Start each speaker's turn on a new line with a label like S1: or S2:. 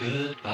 S1: goodbye.